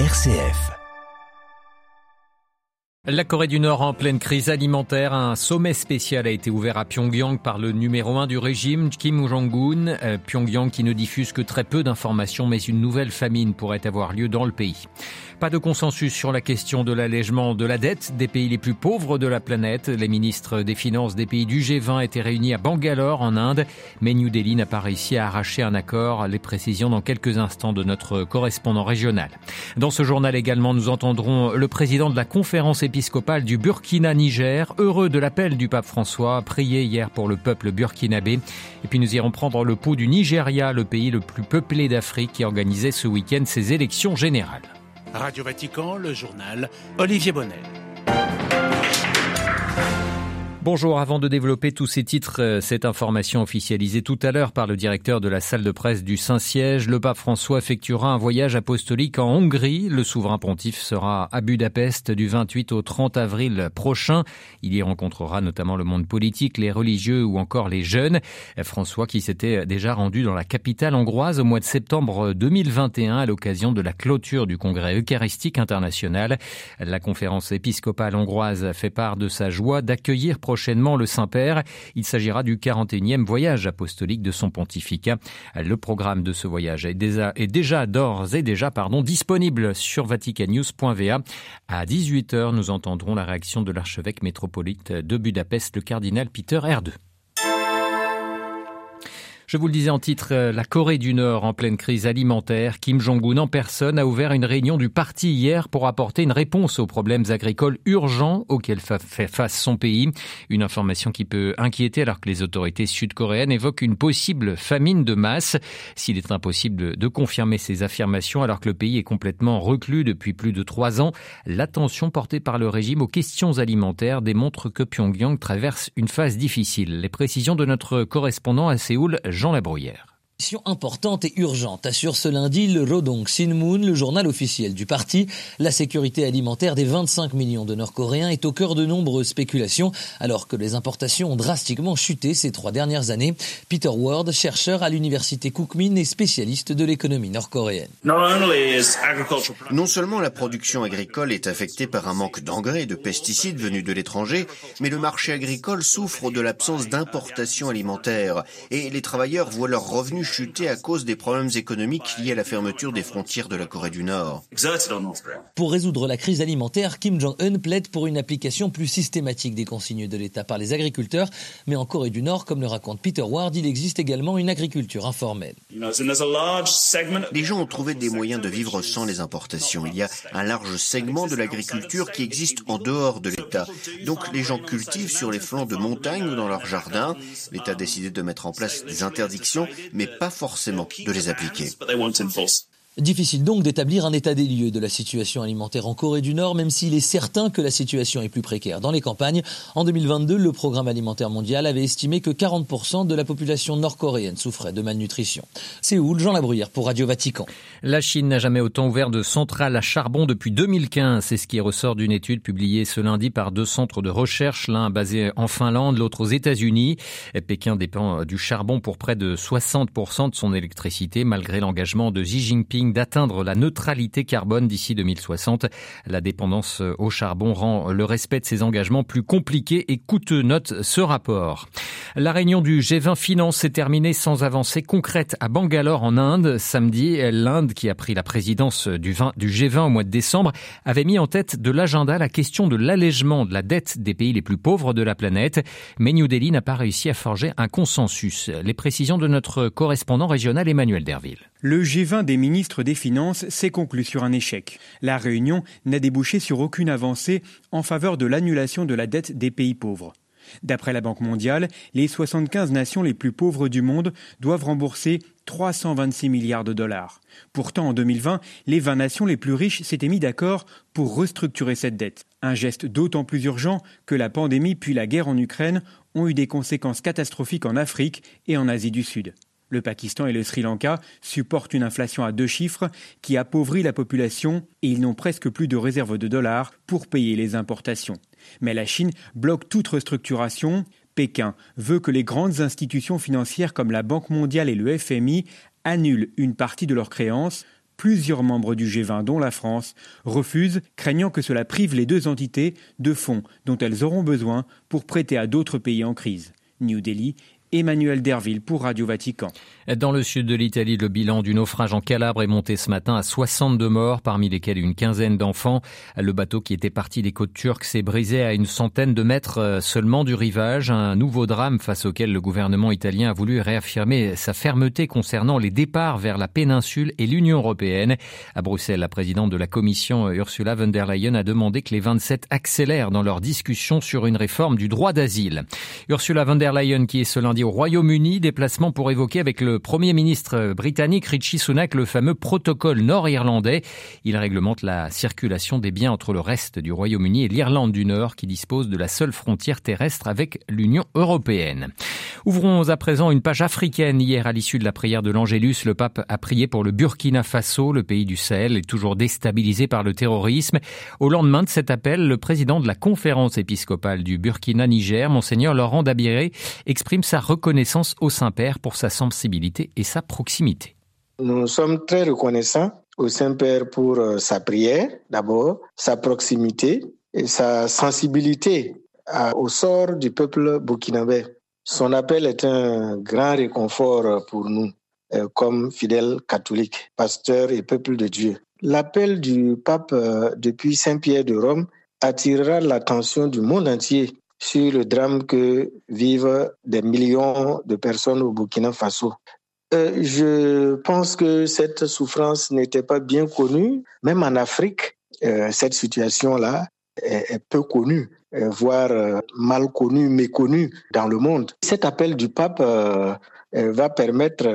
RCF. La Corée du Nord en pleine crise alimentaire, un sommet spécial a été ouvert à Pyongyang par le numéro un du régime, Kim Jong-un. Euh, Pyongyang qui ne diffuse que très peu d'informations, mais une nouvelle famine pourrait avoir lieu dans le pays. Pas de consensus sur la question de l'allègement de la dette des pays les plus pauvres de la planète. Les ministres des Finances des pays du G20 étaient réunis à Bangalore en Inde, mais New Delhi n'a pas réussi à arracher un accord. Les précisions dans quelques instants de notre correspondant régional. Dans ce journal également, nous entendrons le président de la conférence épiscopale du Burkina-Niger, heureux de l'appel du pape François, prié hier pour le peuple burkinabé. Et puis nous irons prendre le pouls du Nigeria, le pays le plus peuplé d'Afrique qui organisait ce week-end ses élections générales. Radio Vatican, le journal Olivier Bonnel. Bonjour, avant de développer tous ces titres, euh, cette information officialisée tout à l'heure par le directeur de la salle de presse du Saint-Siège, le pape François effectuera un voyage apostolique en Hongrie. Le souverain pontife sera à Budapest du 28 au 30 avril prochain. Il y rencontrera notamment le monde politique, les religieux ou encore les jeunes. François qui s'était déjà rendu dans la capitale hongroise au mois de septembre 2021 à l'occasion de la clôture du congrès eucharistique international. La conférence épiscopale hongroise fait part de sa joie d'accueillir le Saint-Père. Il s'agira du 41e voyage apostolique de son pontificat. Le programme de ce voyage est déjà, d'ores et déjà disponible sur vaticannews.va. À 18h, nous entendrons la réaction de l'archevêque métropolite de Budapest, le cardinal Peter Erde. Je vous le disais en titre, euh, la Corée du Nord en pleine crise alimentaire. Kim Jong-un en personne a ouvert une réunion du parti hier pour apporter une réponse aux problèmes agricoles urgents auxquels fait face son pays. Une information qui peut inquiéter alors que les autorités sud-coréennes évoquent une possible famine de masse. S'il est impossible de confirmer ces affirmations alors que le pays est complètement reclus depuis plus de trois ans, l'attention portée par le régime aux questions alimentaires démontre que Pyongyang traverse une phase difficile. Les précisions de notre correspondant à Séoul, Jean Labrouillère. Importante et urgente, assure ce lundi le Rodong Sinmun, le journal officiel du parti. La sécurité alimentaire des 25 millions de Nord-Coréens est au cœur de nombreuses spéculations, alors que les importations ont drastiquement chuté ces trois dernières années. Peter Ward, chercheur à l'université Kookmin et spécialiste de l'économie nord-coréenne. Non seulement la production agricole est affectée par un manque d'engrais et de pesticides venus de l'étranger, mais le marché agricole souffre de l'absence d'importation alimentaire et les travailleurs voient leurs revenus chuter à cause des problèmes économiques liés à la fermeture des frontières de la Corée du Nord. Pour résoudre la crise alimentaire, Kim Jong-un plaide pour une application plus systématique des consignes de l'État par les agriculteurs, mais en Corée du Nord, comme le raconte Peter Ward, il existe également une agriculture informelle. Les gens ont trouvé des moyens de vivre sans les importations. Il y a un large segment de l'agriculture qui existe en dehors de l'État. Donc les gens cultivent sur les flancs de montagnes ou dans leurs jardins. L'État a décidé de mettre en place des interdictions, mais pas forcément de les appliquer. Difficile donc d'établir un état des lieux de la situation alimentaire en Corée du Nord, même s'il est certain que la situation est plus précaire dans les campagnes. En 2022, le programme alimentaire mondial avait estimé que 40% de la population nord-coréenne souffrait de malnutrition. Séoul, Jean Labruyère pour Radio Vatican. La Chine n'a jamais autant ouvert de centrales à charbon depuis 2015. C'est ce qui ressort d'une étude publiée ce lundi par deux centres de recherche, l'un basé en Finlande, l'autre aux États-Unis. Pékin dépend du charbon pour près de 60% de son électricité, malgré l'engagement de Xi Jinping d'atteindre la neutralité carbone d'ici 2060. La dépendance au charbon rend le respect de ces engagements plus compliqué et coûteux, note ce rapport. La réunion du G20 Finance s'est terminée sans avancée concrète à Bangalore en Inde. Samedi, l'Inde, qui a pris la présidence du, du G20 au mois de décembre, avait mis en tête de l'agenda la question de l'allègement de la dette des pays les plus pauvres de la planète. Mais New Delhi n'a pas réussi à forger un consensus. Les précisions de notre correspondant régional Emmanuel Derville. Le G20 des ministres des Finances s'est conclu sur un échec. La réunion n'a débouché sur aucune avancée en faveur de l'annulation de la dette des pays pauvres. D'après la Banque mondiale, les 75 nations les plus pauvres du monde doivent rembourser 326 milliards de dollars. Pourtant, en 2020, les 20 nations les plus riches s'étaient mis d'accord pour restructurer cette dette. Un geste d'autant plus urgent que la pandémie puis la guerre en Ukraine ont eu des conséquences catastrophiques en Afrique et en Asie du Sud. Le Pakistan et le Sri Lanka supportent une inflation à deux chiffres qui appauvrit la population et ils n'ont presque plus de réserves de dollars pour payer les importations. Mais la Chine bloque toute restructuration. Pékin veut que les grandes institutions financières comme la Banque mondiale et le FMI annulent une partie de leurs créances. plusieurs membres du G20, dont la France, refusent, craignant que cela prive les deux entités de fonds dont elles auront besoin pour prêter à d'autres pays en crise. New Delhi Emmanuel Derville pour Radio Vatican. Dans le sud de l'Italie, le bilan du naufrage en Calabre est monté ce matin à 62 morts, parmi lesquels une quinzaine d'enfants. Le bateau qui était parti des côtes turques s'est brisé à une centaine de mètres euh, seulement du rivage. Un nouveau drame face auquel le gouvernement italien a voulu réaffirmer sa fermeté concernant les départs vers la péninsule et l'Union européenne. À Bruxelles, la présidente de la Commission, Ursula von der Leyen, a demandé que les 27 accélèrent dans leurs discussions sur une réforme du droit d'asile. Ursula von der Leyen, qui est ce lundi au Royaume-Uni, déplacement pour évoquer avec le Premier ministre britannique Richie Sunak le fameux protocole nord-irlandais. Il réglemente la circulation des biens entre le reste du Royaume-Uni et l'Irlande du Nord qui dispose de la seule frontière terrestre avec l'Union européenne. Ouvrons à présent une page africaine. Hier, à l'issue de la prière de l'Angélus, le pape a prié pour le Burkina Faso. Le pays du Sahel est toujours déstabilisé par le terrorisme. Au lendemain de cet appel, le président de la conférence épiscopale du Burkina-Niger, Monseigneur Laurent Dabiré, exprime sa reconnaissance au Saint-Père pour sa sensibilité et sa proximité. Nous sommes très reconnaissants au Saint-Père pour euh, sa prière, d'abord, sa proximité et sa sensibilité au sort du peuple burkinabé. Son appel est un grand réconfort pour nous, euh, comme fidèles catholiques, pasteurs et peuple de Dieu. L'appel du pape euh, depuis Saint-Pierre de Rome attirera l'attention du monde entier sur le drame que vivent des millions de personnes au Burkina Faso. Euh, je pense que cette souffrance n'était pas bien connue. Même en Afrique, cette situation-là est, peu connue, euh, voire mal connue, méconnue dans le monde. Cet appel du pape va permettre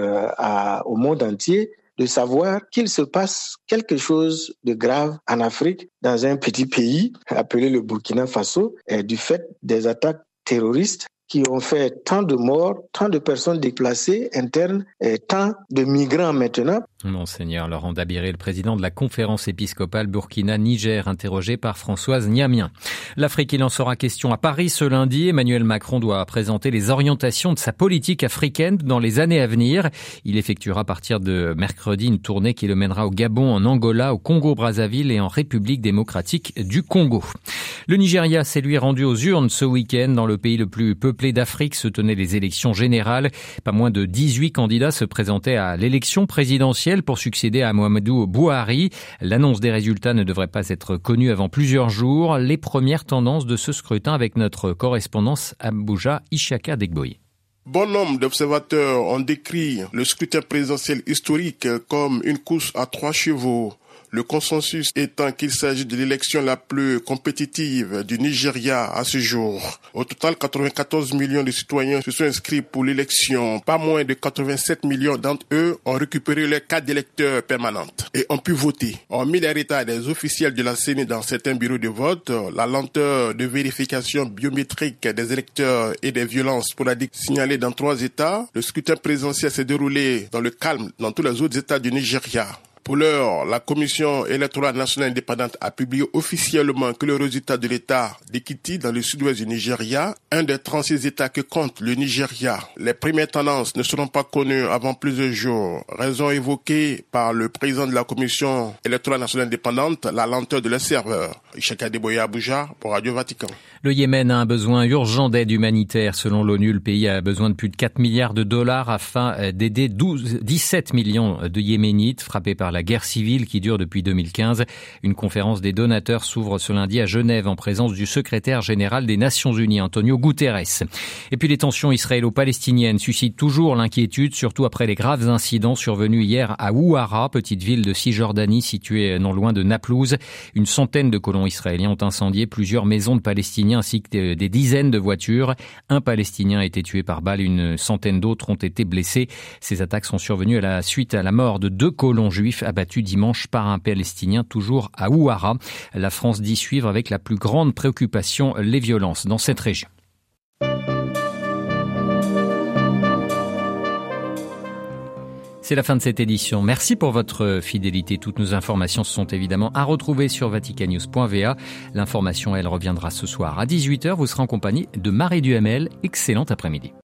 au monde entier de savoir qu'il se passe quelque chose de grave en Afrique, dans un petit pays appelé le Burkina Faso, du fait des attaques terroristes qui ont fait tant de morts, tant de personnes déplacées internes et tant de migrants maintenant. Monseigneur Laurent Dabiré, le président de la conférence épiscopale Burkina-Niger, interrogé par Françoise Niamien. L'Afrique, il en sera question à Paris ce lundi. Emmanuel Macron doit présenter les orientations de sa politique africaine dans les années à venir. Il effectuera à partir de mercredi une tournée qui le mènera au Gabon, en Angola, au Congo-Brazzaville et en République démocratique du Congo. Le Nigeria s'est lui rendu aux urnes ce week-end dans le pays le plus peuplé d'Afrique se tenaient les élections générales. Pas moins de 18 candidats se présentaient à l'élection présidentielle pour succéder à Mohamedou Bouhari. L'annonce des résultats ne devrait pas être connue avant plusieurs jours. Les premières tendances de ce scrutin avec notre correspondance à Abuja, Ishaka Degboy. Bon nombre d'observateurs ont décrit le scrutin présidentiel historique comme une course à trois chevaux. Le consensus étant qu'il s'agit de l'élection la plus compétitive du Nigeria à ce jour. Au total, 94 millions de citoyens se sont inscrits pour l'élection. Pas moins de 87 millions d'entre eux ont récupéré leur carte d'électeur permanente et ont pu voter. En mis les des officiels de la CENI dans certains bureaux de vote, la lenteur de vérification biométrique des électeurs et des violences sporadiques signalées dans trois États, le scrutin présidentiel s'est déroulé dans le calme dans tous les autres États du Nigeria. Pour l'heure, la Commission électorale nationale indépendante a publié officiellement que le résultat de l'État d'Ekiti dans le sud-ouest du Nigeria, un des 36 États que compte le Nigeria, les premières tendances ne seront pas connues avant plusieurs jours. Raison évoquée par le président de la Commission électorale nationale indépendante, la lenteur de leurs serveurs. Ishaka Deboya Abuja pour Radio Vatican. Le Yémen a un besoin urgent d'aide humanitaire. Selon l'ONU, le pays a besoin de plus de 4 milliards de dollars afin d'aider 12, 17 millions de Yéménites frappés par la guerre civile qui dure depuis 2015. Une conférence des donateurs s'ouvre ce lundi à Genève en présence du secrétaire général des Nations Unies, Antonio Guterres. Et puis les tensions israélo-palestiniennes suscitent toujours l'inquiétude, surtout après les graves incidents survenus hier à Ouara, petite ville de Cisjordanie située non loin de Naplouse. Une centaine de colons israéliens ont incendié plusieurs maisons de Palestiniens ainsi que des dizaines de voitures. Un Palestinien a été tué par balle, une centaine d'autres ont été blessés. Ces attaques sont survenues à la suite à la mort de deux colons juifs abattus dimanche par un Palestinien toujours à Ouara. La France dit suivre avec la plus grande préoccupation les violences dans cette région. C'est la fin de cette édition. Merci pour votre fidélité. Toutes nos informations sont évidemment à retrouver sur vaticanews.va. L'information, elle, reviendra ce soir à 18h. Vous serez en compagnie de Marie Duhamel. Excellent après-midi.